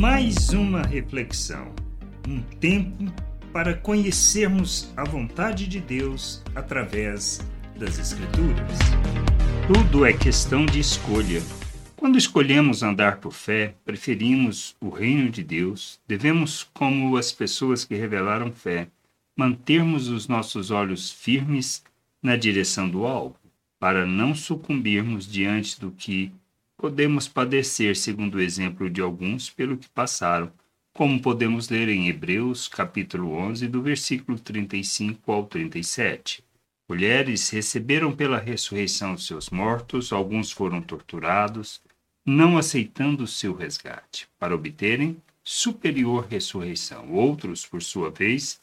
Mais uma reflexão, um tempo para conhecermos a vontade de Deus através das Escrituras. Tudo é questão de escolha. Quando escolhemos andar por fé, preferimos o reino de Deus, devemos, como as pessoas que revelaram fé, mantermos os nossos olhos firmes na direção do alvo, para não sucumbirmos diante do que podemos padecer, segundo o exemplo de alguns, pelo que passaram, como podemos ler em Hebreus, capítulo 11, do versículo 35 ao 37. Mulheres receberam pela ressurreição seus mortos, alguns foram torturados, não aceitando seu resgate, para obterem superior ressurreição. Outros, por sua vez,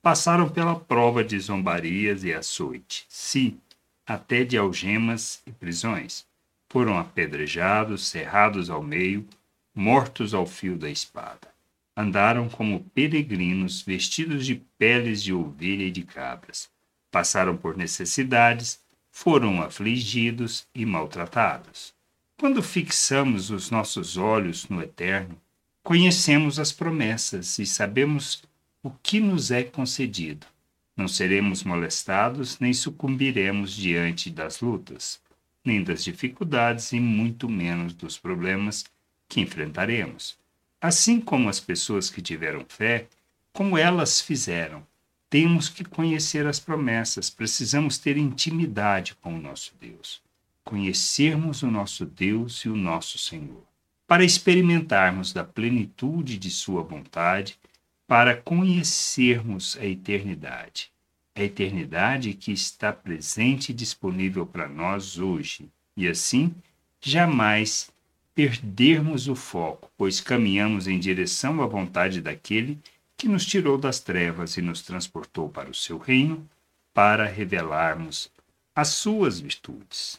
passaram pela prova de zombarias e açoite, sim, até de algemas e prisões. Foram apedrejados, cerrados ao meio, mortos ao fio da espada. Andaram como peregrinos, vestidos de peles de ovelha e de cabras. Passaram por necessidades, foram afligidos e maltratados. Quando fixamos os nossos olhos no eterno, conhecemos as promessas e sabemos o que nos é concedido. Não seremos molestados nem sucumbiremos diante das lutas, nem das dificuldades e muito menos dos problemas que enfrentaremos. Assim como as pessoas que tiveram fé, como elas fizeram, temos que conhecer as promessas, precisamos ter intimidade com o nosso Deus, conhecermos o nosso Deus e o nosso Senhor, para experimentarmos da plenitude de Sua vontade para conhecermos a eternidade. A eternidade que está presente e disponível para nós hoje, e assim jamais perdermos o foco, pois caminhamos em direção à vontade daquele que nos tirou das trevas e nos transportou para o seu reino, para revelarmos as suas virtudes.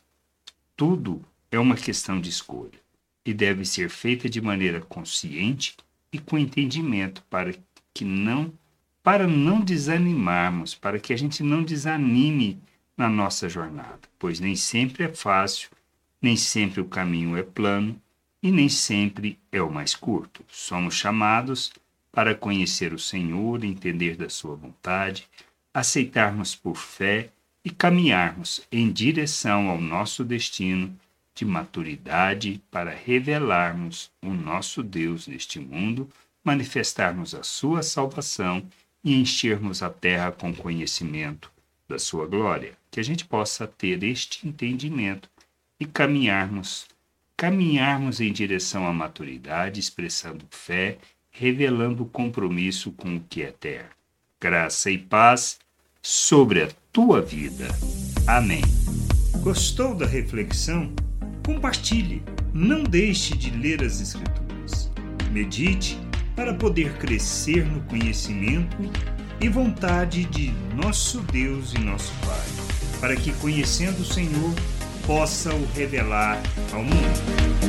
Tudo é uma questão de escolha e deve ser feita de maneira consciente e com entendimento para que não para não desanimarmos, para que a gente não desanime na nossa jornada, pois nem sempre é fácil, nem sempre o caminho é plano e nem sempre é o mais curto. Somos chamados para conhecer o Senhor, entender da sua vontade, aceitarmos por fé e caminharmos em direção ao nosso destino de maturidade para revelarmos o nosso Deus neste mundo manifestarmos a sua salvação e enchermos a terra com conhecimento da sua glória, que a gente possa ter este entendimento e caminharmos, caminharmos em direção à maturidade, expressando fé, revelando compromisso com o que é eterno. Graça e paz sobre a tua vida. Amém. Gostou da reflexão? Compartilhe. Não deixe de ler as Escrituras. Medite para poder crescer no conhecimento e vontade de nosso Deus e nosso Pai, para que, conhecendo o Senhor, possa o revelar ao mundo.